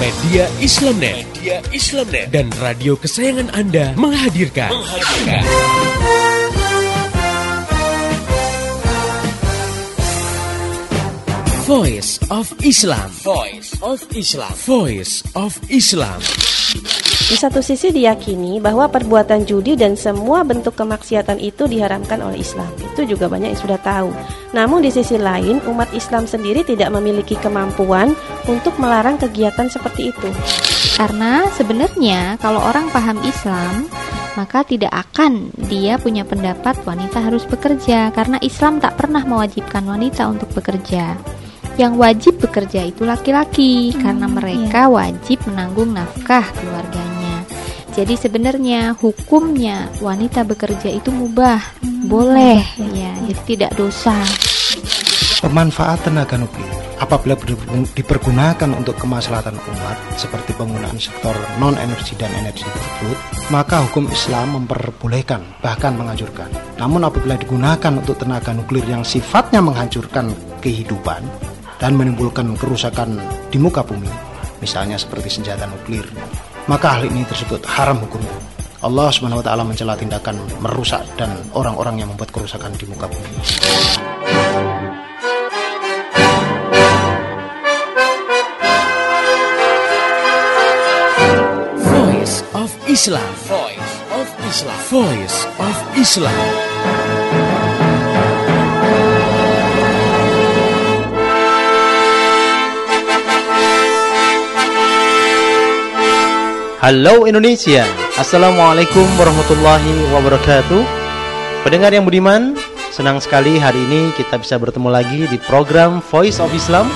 Media Islamnet, Media Islamnet dan radio kesayangan Anda menghadirkan. menghadirkan. Voice of Islam. Voice of Islam. Voice of Islam. Di satu sisi diyakini bahwa perbuatan judi dan semua bentuk kemaksiatan itu diharamkan oleh Islam. Itu juga banyak yang sudah tahu. Namun di sisi lain, umat Islam sendiri tidak memiliki kemampuan untuk melarang kegiatan seperti itu. Karena sebenarnya kalau orang paham Islam, maka tidak akan dia punya pendapat wanita harus bekerja karena Islam tak pernah mewajibkan wanita untuk bekerja yang wajib bekerja itu laki-laki hmm, karena mereka iya. wajib menanggung nafkah keluarganya. Jadi sebenarnya hukumnya wanita bekerja itu mubah, hmm, boleh ya, ya, jadi tidak dosa. Pemanfaat tenaga nuklir apabila dipergunakan untuk kemaslahatan umat seperti penggunaan sektor non energi dan energi tersebut, maka hukum Islam memperbolehkan bahkan menganjurkan. Namun apabila digunakan untuk tenaga nuklir yang sifatnya menghancurkan kehidupan, dan menimbulkan kerusakan di muka bumi, misalnya seperti senjata nuklir, maka hal ini tersebut haram hukumnya. Allah Subhanahu wa taala mencela tindakan merusak dan orang-orang yang membuat kerusakan di muka bumi. Voice of Islam. Voice of Islam. Voice of Islam. Halo Indonesia. Assalamualaikum warahmatullahi wabarakatuh. Pendengar yang budiman Senang sekali hari ini kita bisa bertemu lagi di program Voice of Islam.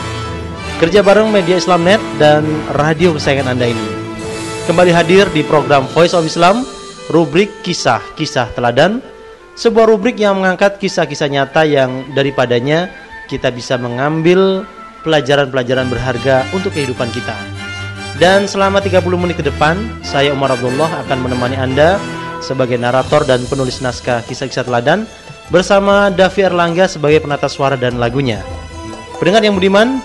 Kerja bareng Media Islamnet dan radio kesayangan Anda ini. Kembali hadir di program Voice of Islam Rubrik Kisah-Kisah Teladan. Sebuah rubrik yang mengangkat kisah-kisah nyata yang daripadanya Kita bisa mengambil pelajaran-pelajaran berharga untuk kehidupan kita dan selama 30 menit ke depan, saya Umar Abdullah akan menemani Anda sebagai narator dan penulis naskah kisah-kisah teladan bersama Davi Erlangga sebagai penata suara dan lagunya. Pendengar yang budiman,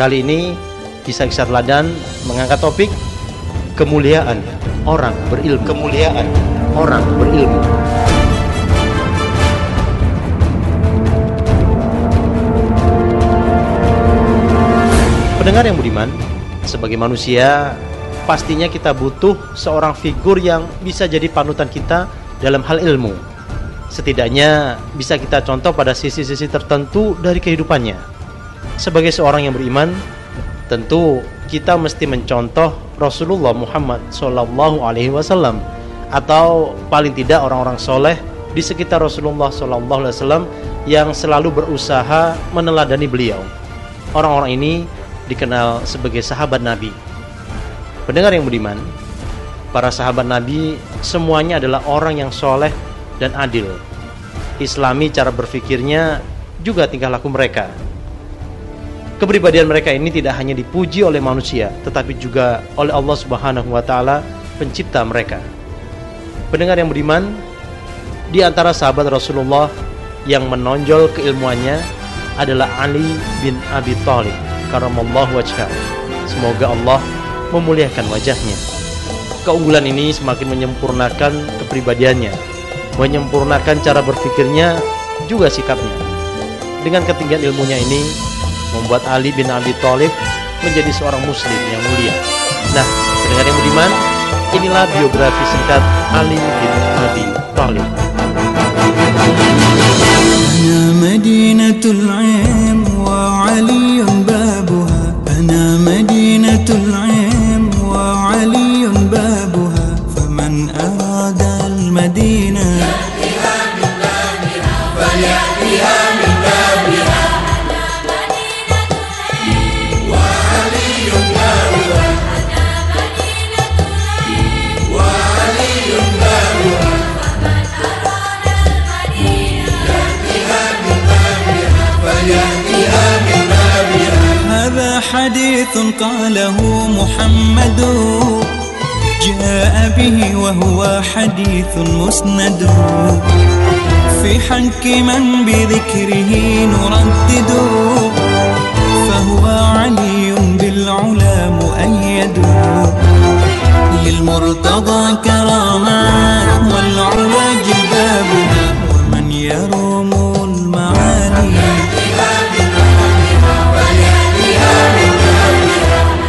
kali ini kisah-kisah teladan mengangkat topik kemuliaan orang berilmu. Kemuliaan orang berilmu. Pendengar yang budiman, sebagai manusia pastinya kita butuh seorang figur yang bisa jadi panutan kita dalam hal ilmu. Setidaknya bisa kita contoh pada sisi-sisi tertentu dari kehidupannya. Sebagai seorang yang beriman, tentu kita mesti mencontoh Rasulullah Muhammad Wasallam atau paling tidak orang-orang soleh di sekitar Rasulullah Wasallam yang selalu berusaha meneladani beliau. Orang-orang ini dikenal sebagai sahabat Nabi. Pendengar yang budiman, para sahabat Nabi semuanya adalah orang yang soleh dan adil. Islami cara berfikirnya juga tingkah laku mereka. Kepribadian mereka ini tidak hanya dipuji oleh manusia, tetapi juga oleh Allah Subhanahu wa taala, pencipta mereka. Pendengar yang budiman, di antara sahabat Rasulullah yang menonjol keilmuannya adalah Ali bin Abi Thalib karamallahu wajhah. Semoga Allah memuliakan wajahnya. Keunggulan ini semakin menyempurnakan kepribadiannya, menyempurnakan cara berpikirnya, juga sikapnya. Dengan ketinggian ilmunya ini, membuat Ali bin Abi Thalib menjadi seorang muslim yang mulia. Nah, pendengar yang budiman, inilah biografi singkat Ali bin Abi Thalib.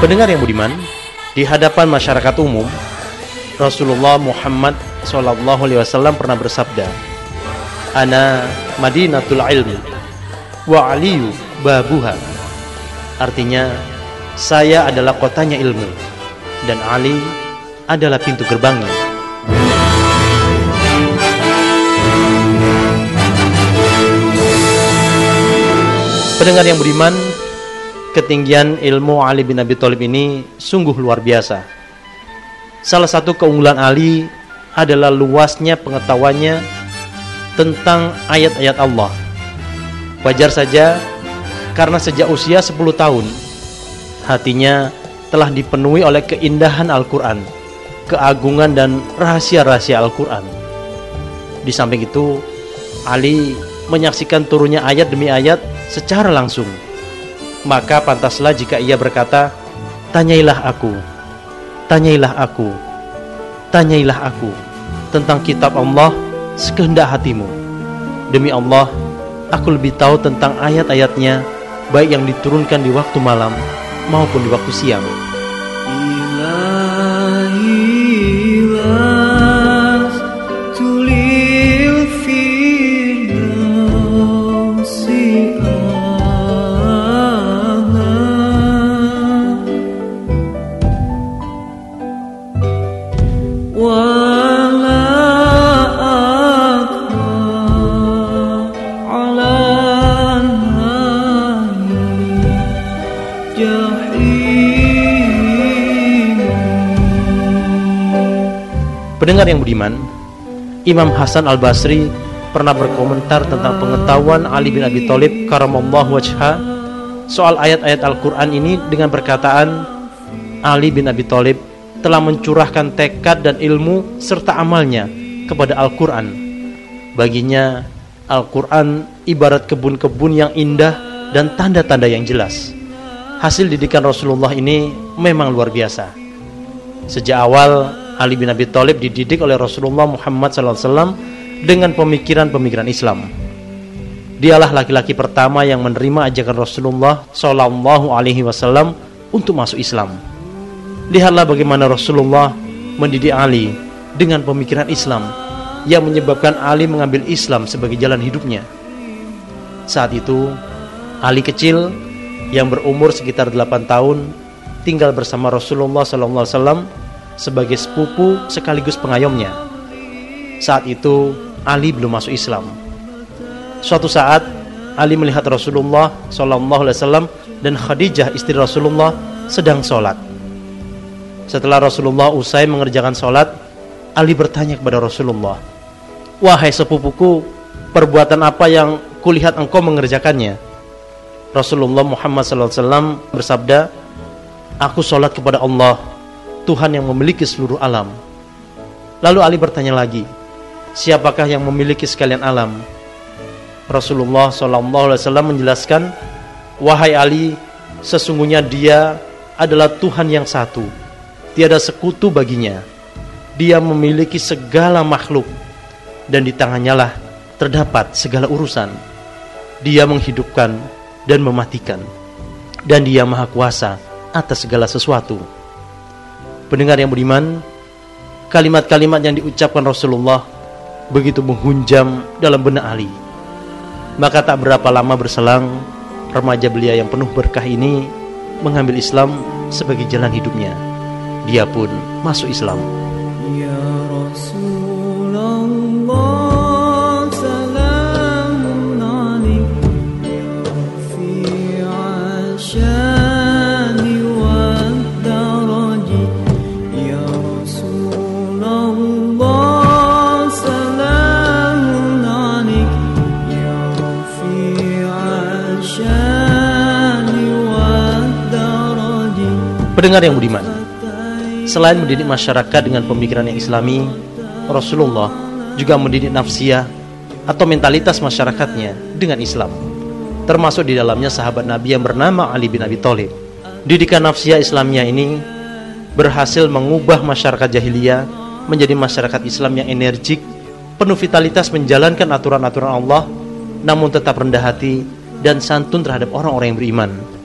Pendengar yang budiman, di hadapan masyarakat umum, Rasulullah Muhammad Shallallahu Alaihi Wasallam pernah bersabda, "Ana Madinatul Ilmi, wa Aliyu babuha." Artinya, saya adalah kotanya ilmu dan Ali adalah pintu gerbangnya. Pendengar yang budiman, ketinggian ilmu Ali bin Abi Thalib ini sungguh luar biasa. Salah satu keunggulan Ali adalah luasnya pengetahuannya tentang ayat-ayat Allah. Wajar saja karena sejak usia 10 tahun hatinya telah dipenuhi oleh keindahan Al-Qur'an, keagungan dan rahasia-rahasia Al-Qur'an. Di samping itu, Ali menyaksikan turunnya ayat demi ayat secara langsung. Maka pantaslah jika ia berkata, "Tanyailah aku, tanyailah aku, tanyailah aku tentang kitab Allah sekehendak hatimu." Demi Allah, aku lebih tahu tentang ayat-ayatnya baik yang diturunkan di waktu malam maupun di waktu siang. Pendengar yang budiman, Imam Hasan Al-Basri pernah berkomentar tentang pengetahuan Ali bin Abi Thalib karamallahu wajha soal ayat-ayat Al-Qur'an ini dengan perkataan Ali bin Abi Thalib telah mencurahkan tekad dan ilmu serta amalnya kepada Al-Qur'an. Baginya Al-Qur'an ibarat kebun-kebun yang indah dan tanda-tanda yang jelas. Hasil didikan Rasulullah ini memang luar biasa. Sejak awal Ali bin Abi Thalib dididik oleh Rasulullah Muhammad SAW dengan pemikiran-pemikiran Islam. Dialah laki-laki pertama yang menerima ajakan Rasulullah Shallallahu Alaihi Wasallam untuk masuk Islam. Lihatlah bagaimana Rasulullah mendidik Ali dengan pemikiran Islam yang menyebabkan Ali mengambil Islam sebagai jalan hidupnya. Saat itu, Ali kecil yang berumur sekitar 8 tahun tinggal bersama Rasulullah SAW sebagai sepupu sekaligus pengayomnya. Saat itu Ali belum masuk Islam. Suatu saat Ali melihat Rasulullah SAW dan Khadijah istri Rasulullah sedang sholat. Setelah Rasulullah usai mengerjakan sholat, Ali bertanya kepada Rasulullah, Wahai sepupuku, perbuatan apa yang kulihat engkau mengerjakannya? Rasulullah Muhammad SAW bersabda, Aku sholat kepada Allah, Tuhan yang memiliki seluruh alam. Lalu Ali bertanya lagi, siapakah yang memiliki sekalian alam? Rasulullah SAW menjelaskan, wahai Ali, sesungguhnya Dia adalah Tuhan yang satu, tiada sekutu baginya. Dia memiliki segala makhluk, dan di tangannya lah terdapat segala urusan. Dia menghidupkan dan mematikan, dan Dia maha kuasa atas segala sesuatu pendengar yang beriman, kalimat-kalimat yang diucapkan Rasulullah begitu menghunjam dalam benak Ali. Maka tak berapa lama berselang, remaja belia yang penuh berkah ini mengambil Islam sebagai jalan hidupnya. Dia pun masuk Islam. Ya Rasul Pendengar yang budiman, selain mendidik masyarakat dengan pemikiran yang islami, Rasulullah juga mendidik nafsiyah atau mentalitas masyarakatnya dengan Islam. Termasuk di dalamnya sahabat Nabi yang bernama Ali bin Abi Thalib. Didikan nafsiyah Islamnya ini berhasil mengubah masyarakat jahiliyah menjadi masyarakat Islam yang energik, penuh vitalitas menjalankan aturan-aturan Allah, namun tetap rendah hati dan santun terhadap orang-orang yang beriman.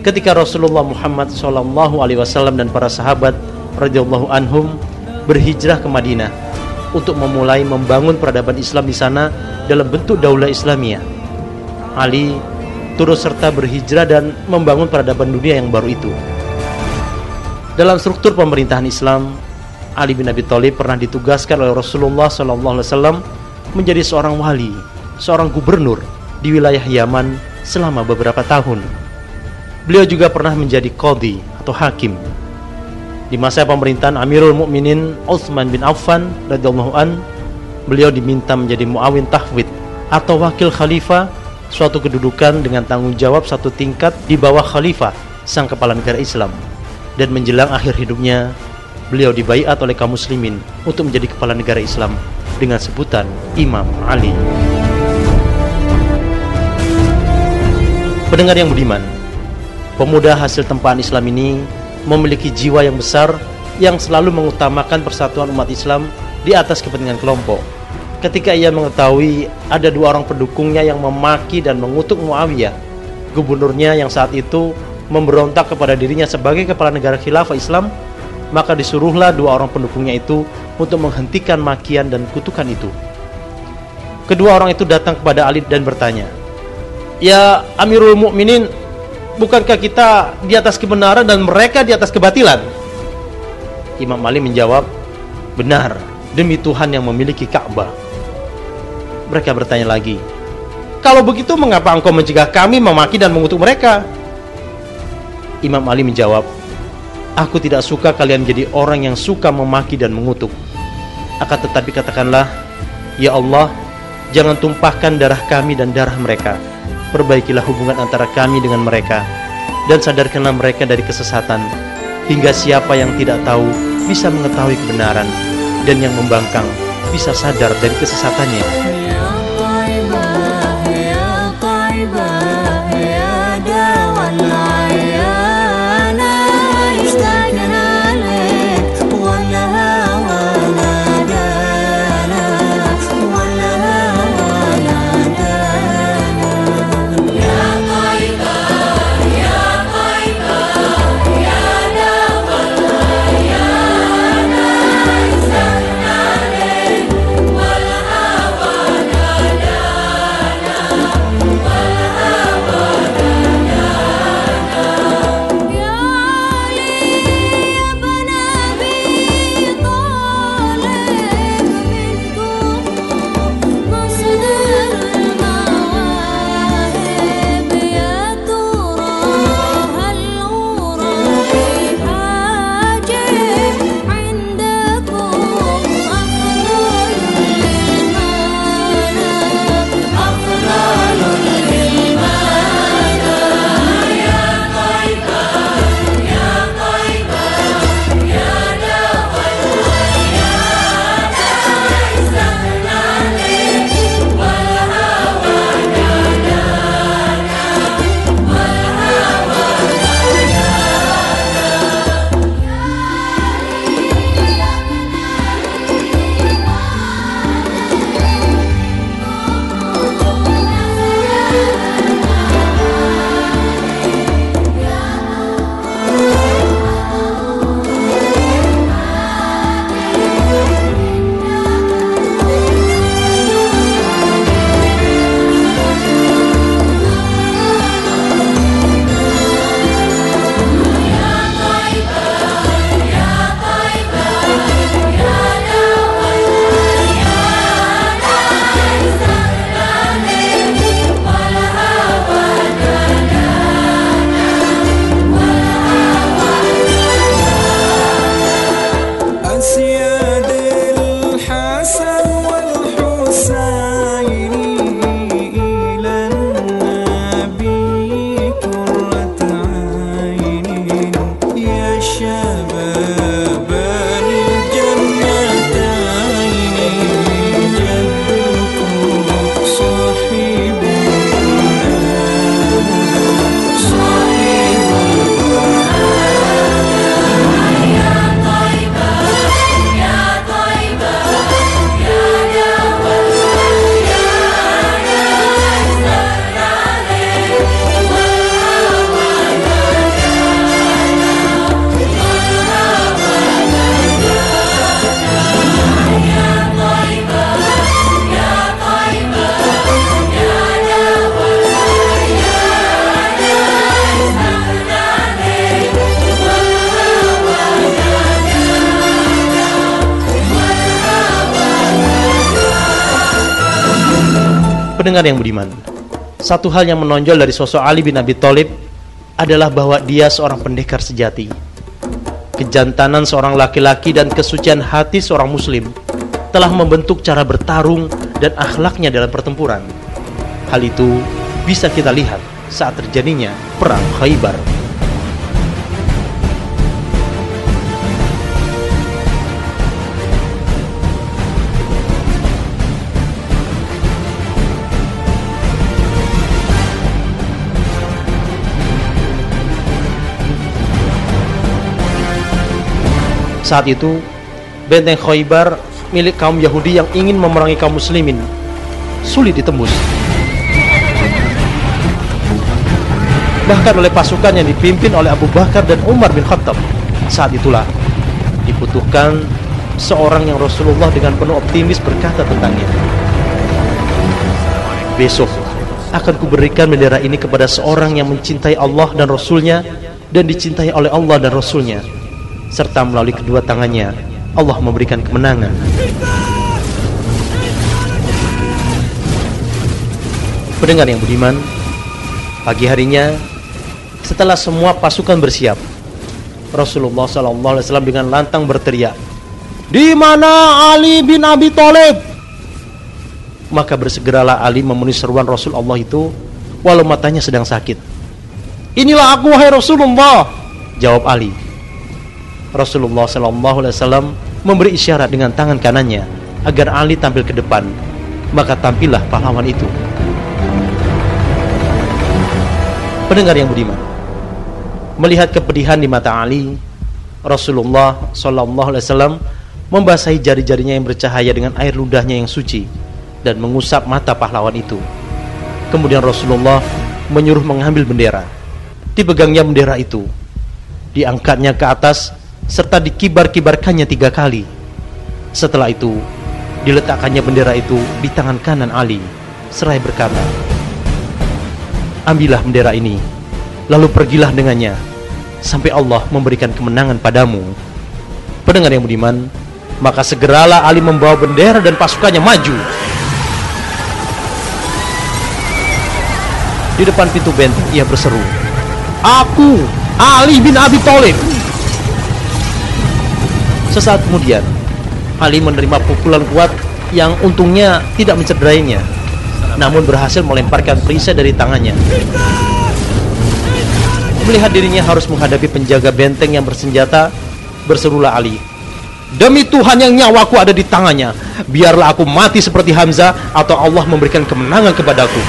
Ketika Rasulullah Muhammad SAW dan para sahabat radhiyallahu anhum berhijrah ke Madinah untuk memulai membangun peradaban Islam di sana dalam bentuk daulah Islamiyah. Ali turut serta berhijrah dan membangun peradaban dunia yang baru itu. Dalam struktur pemerintahan Islam, Ali bin Abi Thalib pernah ditugaskan oleh Rasulullah SAW menjadi seorang wali, seorang gubernur di wilayah Yaman selama beberapa tahun. Beliau juga pernah menjadi qadhi atau hakim. Di masa pemerintahan Amirul Mukminin Utsman bin Affan radhiyallahu an, beliau diminta menjadi muawin tahwid atau wakil khalifah, suatu kedudukan dengan tanggung jawab satu tingkat di bawah khalifah, sang kepala negara Islam dan menjelang akhir hidupnya beliau dibaiat oleh kaum muslimin untuk menjadi kepala negara Islam dengan sebutan Imam Ali. Pendengar yang budiman, pemuda hasil tempaan Islam ini memiliki jiwa yang besar yang selalu mengutamakan persatuan umat Islam di atas kepentingan kelompok. Ketika ia mengetahui ada dua orang pendukungnya yang memaki dan mengutuk Muawiyah, gubernurnya yang saat itu memberontak kepada dirinya sebagai kepala negara khilafah Islam, maka disuruhlah dua orang pendukungnya itu untuk menghentikan makian dan kutukan itu. Kedua orang itu datang kepada Ali dan bertanya, "Ya Amirul Mukminin, bukankah kita di atas kebenaran dan mereka di atas kebatilan?" Imam Ali menjawab, "Benar, demi Tuhan yang memiliki Ka'bah." Mereka bertanya lagi, "Kalau begitu mengapa engkau mencegah kami memaki dan mengutuk mereka?" Imam Ali menjawab, Aku tidak suka kalian jadi orang yang suka memaki dan mengutuk. Akan tetapi katakanlah, Ya Allah, jangan tumpahkan darah kami dan darah mereka. Perbaikilah hubungan antara kami dengan mereka. Dan sadarkanlah mereka dari kesesatan. Hingga siapa yang tidak tahu bisa mengetahui kebenaran. Dan yang membangkang bisa sadar dari kesesatannya. Pendengar yang budiman, satu hal yang menonjol dari sosok Ali bin Abi Thalib adalah bahwa dia seorang pendekar sejati. Kejantanan seorang laki-laki dan kesucian hati seorang muslim telah membentuk cara bertarung dan akhlaknya dalam pertempuran. Hal itu bisa kita lihat saat terjadinya perang Khaybar. Saat itu, benteng Khaybar milik kaum Yahudi yang ingin memerangi kaum muslimin sulit ditembus. Bahkan oleh pasukan yang dipimpin oleh Abu Bakar dan Umar bin Khattab. Saat itulah dibutuhkan seorang yang Rasulullah dengan penuh optimis berkata tentangnya. Besok akan kuberikan bendera ini kepada seorang yang mencintai Allah dan Rasulnya dan dicintai oleh Allah dan Rasulnya serta melalui kedua tangannya Allah memberikan kemenangan. Pendengar yang budiman, pagi harinya setelah semua pasukan bersiap, Rasulullah SAW dengan lantang berteriak, "Di mana Ali bin Abi Thalib?" Maka bersegeralah Ali memenuhi seruan Rasul Allah itu, walau matanya sedang sakit. Inilah aku wahai Rasulullah, jawab Ali. Rasulullah SAW memberi isyarat dengan tangan kanannya agar Ali tampil ke depan. Maka tampillah pahlawan itu. Pendengar yang budiman, melihat kepedihan di mata Ali, Rasulullah SAW membasahi jari-jarinya yang bercahaya dengan air ludahnya yang suci dan mengusap mata pahlawan itu. Kemudian Rasulullah menyuruh mengambil bendera. Dipegangnya bendera itu, diangkatnya ke atas serta dikibar-kibarkannya tiga kali. Setelah itu, diletakkannya bendera itu di tangan kanan Ali, seraya berkata, Ambillah bendera ini, lalu pergilah dengannya, sampai Allah memberikan kemenangan padamu. Pendengar yang budiman, maka segeralah Ali membawa bendera dan pasukannya maju. Di depan pintu benteng ia berseru, Aku, Ali bin Abi Thalib, Sesaat kemudian, Ali menerima pukulan kuat yang untungnya tidak mencederainya, namun berhasil melemparkan perisai dari tangannya. Melihat dirinya harus menghadapi penjaga benteng yang bersenjata, berserulah Ali. Demi Tuhan yang nyawaku ada di tangannya, biarlah aku mati seperti Hamzah atau Allah memberikan kemenangan kepadaku.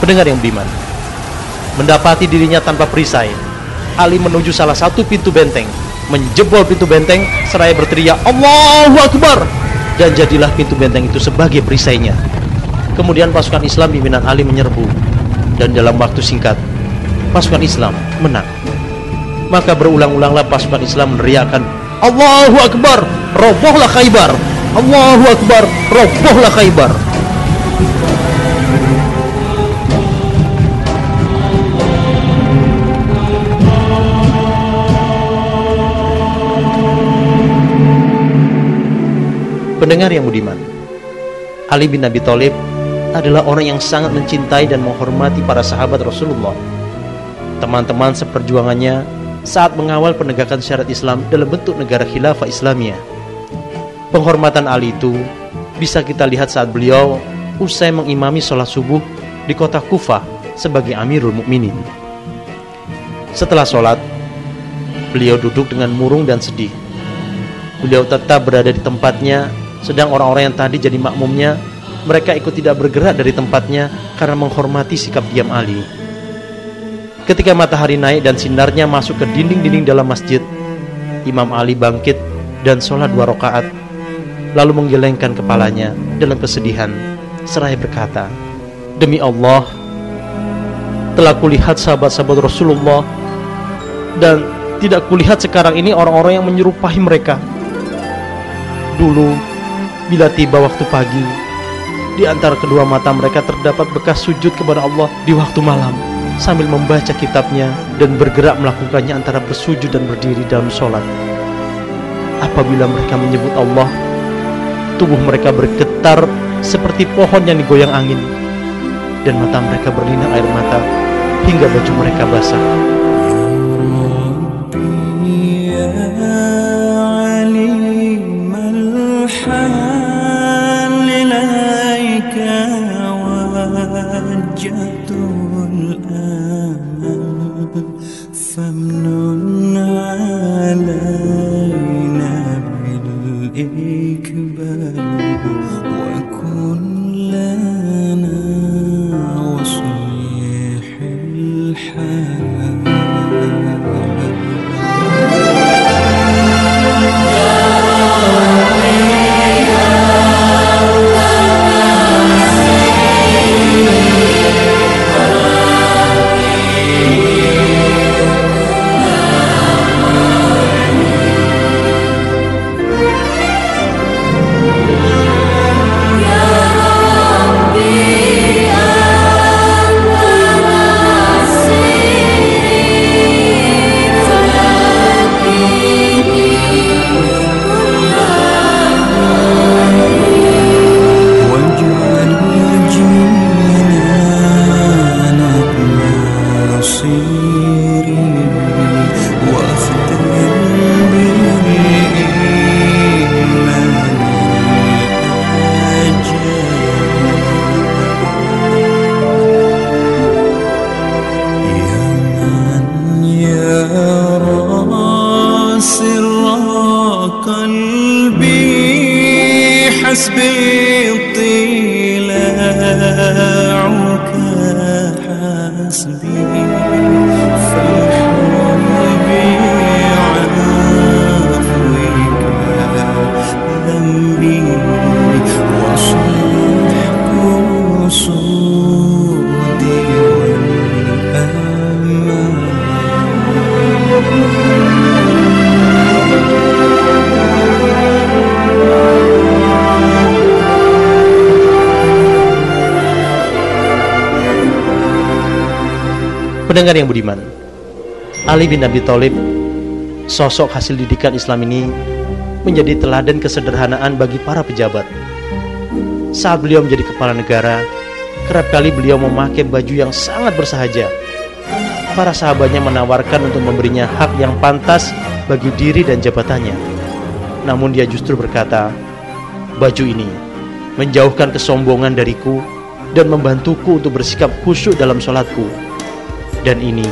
Pendengar yang beriman, mendapati dirinya tanpa perisai, Ali menuju salah satu pintu benteng, menjebol pintu benteng seraya berteriak Allahu Akbar dan jadilah pintu benteng itu sebagai perisainya. Kemudian pasukan Islam pimpinan Ali menyerbu dan dalam waktu singkat pasukan Islam menang. Maka berulang-ulanglah pasukan Islam meneriakkan Allahu Akbar, robohlah Khaybar. Allahu Akbar, robohlah Khaybar. Pendengar yang budiman, Ali bin Abi Thalib adalah orang yang sangat mencintai dan menghormati para sahabat Rasulullah. Teman-teman seperjuangannya saat mengawal penegakan syariat Islam dalam bentuk negara khilafah Islamia. Penghormatan Ali itu bisa kita lihat saat beliau usai mengimami sholat subuh di kota Kufah sebagai Amirul Mukminin. Setelah sholat, beliau duduk dengan murung dan sedih. Beliau tetap berada di tempatnya sedang orang-orang yang tadi jadi makmumnya, mereka ikut tidak bergerak dari tempatnya karena menghormati sikap diam Ali. Ketika matahari naik dan sinarnya masuk ke dinding-dinding dalam masjid, Imam Ali bangkit dan sholat dua rakaat, lalu menggelengkan kepalanya dalam kesedihan, seraya berkata, Demi Allah, telah kulihat sahabat-sahabat Rasulullah dan tidak kulihat sekarang ini orang-orang yang menyerupai mereka. Dulu Bila tiba waktu pagi, di antara kedua mata mereka terdapat bekas sujud kepada Allah di waktu malam. Sambil membaca kitabnya dan bergerak melakukannya antara bersujud dan berdiri dalam sholat. Apabila mereka menyebut Allah, tubuh mereka bergetar seperti pohon yang digoyang angin. Dan mata mereka berlinang air mata hingga baju mereka basah وجهت الآن فامنع Pendengar yang budiman, Ali bin Abi Thalib, sosok hasil didikan Islam ini menjadi teladan kesederhanaan bagi para pejabat. Saat beliau menjadi kepala negara, kerap kali beliau memakai baju yang sangat bersahaja. Para sahabatnya menawarkan untuk memberinya hak yang pantas bagi diri dan jabatannya. Namun dia justru berkata, baju ini menjauhkan kesombongan dariku dan membantuku untuk bersikap khusyuk dalam sholatku. Dan ini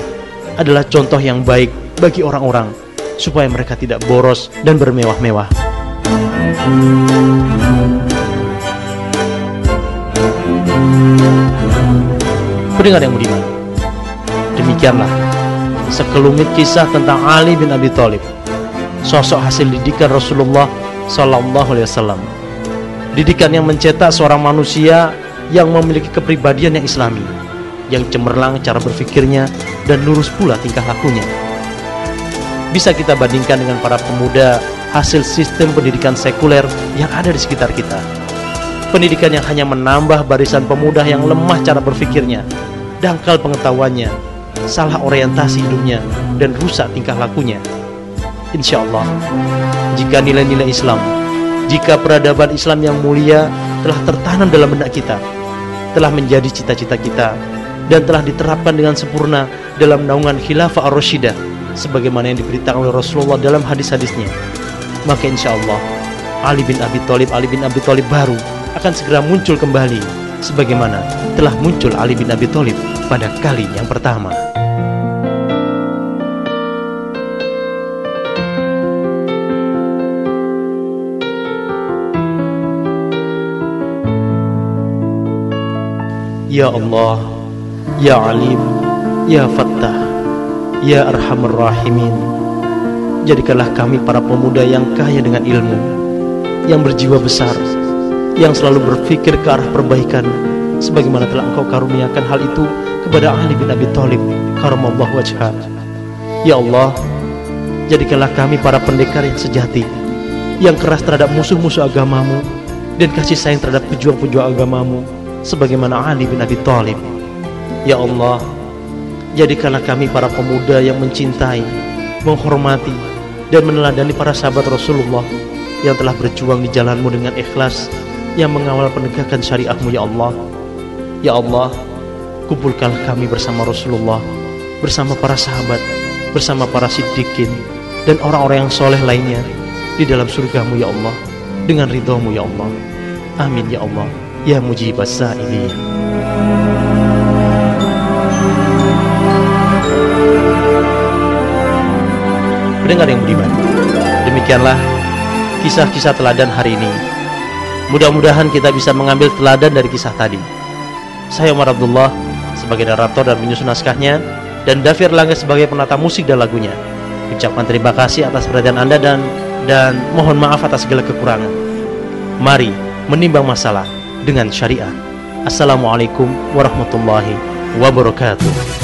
adalah contoh yang baik bagi orang-orang supaya mereka tidak boros dan bermewah-mewah. Pendengar yang budiman, demikianlah sekelumit kisah tentang Ali bin Abi Thalib, sosok hasil didikan Rasulullah Sallallahu Alaihi Wasallam. Didikan yang mencetak seorang manusia yang memiliki kepribadian yang islami, yang cemerlang cara berpikirnya dan lurus pula tingkah lakunya. Bisa kita bandingkan dengan para pemuda hasil sistem pendidikan sekuler yang ada di sekitar kita. Pendidikan yang hanya menambah barisan pemuda yang lemah cara berpikirnya, dangkal pengetahuannya, salah orientasi hidupnya, dan rusak tingkah lakunya. Insya Allah, jika nilai-nilai Islam, jika peradaban Islam yang mulia telah tertanam dalam benak kita, telah menjadi cita-cita kita, dan telah diterapkan dengan sempurna dalam naungan khilafah ar-rasyidah sebagaimana yang diberitakan oleh Rasulullah dalam hadis-hadisnya. Maka insya Allah Ali bin Abi Thalib Ali bin Abi Thalib baru akan segera muncul kembali sebagaimana telah muncul Ali bin Abi Thalib pada kali yang pertama. Ya Allah Ya Alim Ya Fattah Ya Arhamar Rahimin. Jadikanlah kami para pemuda yang kaya dengan ilmu Yang berjiwa besar Yang selalu berpikir ke arah perbaikan. Sebagaimana telah engkau karuniakan hal itu Kepada Ali bin Abi Thalib Karamallah wajhah Ya Allah Jadikanlah kami para pendekar yang sejati Yang keras terhadap musuh-musuh agamamu Dan kasih sayang terhadap pejuang-pejuang agamamu Sebagaimana Ali bin Abi Thalib Ya Allah Jadikanlah kami para pemuda yang mencintai Menghormati Dan meneladani para sahabat Rasulullah yang telah berjuang di jalanmu dengan ikhlas yang mengawal penegakan syariatmu ya Allah. Ya Allah, kumpulkanlah kami bersama Rasulullah, bersama para sahabat, bersama para siddiqin, dan orang-orang yang soleh lainnya di dalam surgamu ya Allah, dengan ridhomu ya Allah. Amin ya Allah, ya mujibas sa'ilin. Pendengar yang budiman, demikianlah kisah-kisah teladan hari ini. Mudah-mudahan kita bisa mengambil teladan dari kisah tadi. Saya Umar Abdullah sebagai narator dan penyusun naskahnya dan Davir Langga sebagai penata musik dan lagunya. Ucapkan terima kasih atas perhatian Anda dan dan mohon maaf atas segala kekurangan. Mari menimbang masalah dengan syariah. Assalamualaikum warahmatullahi wabarakatuh.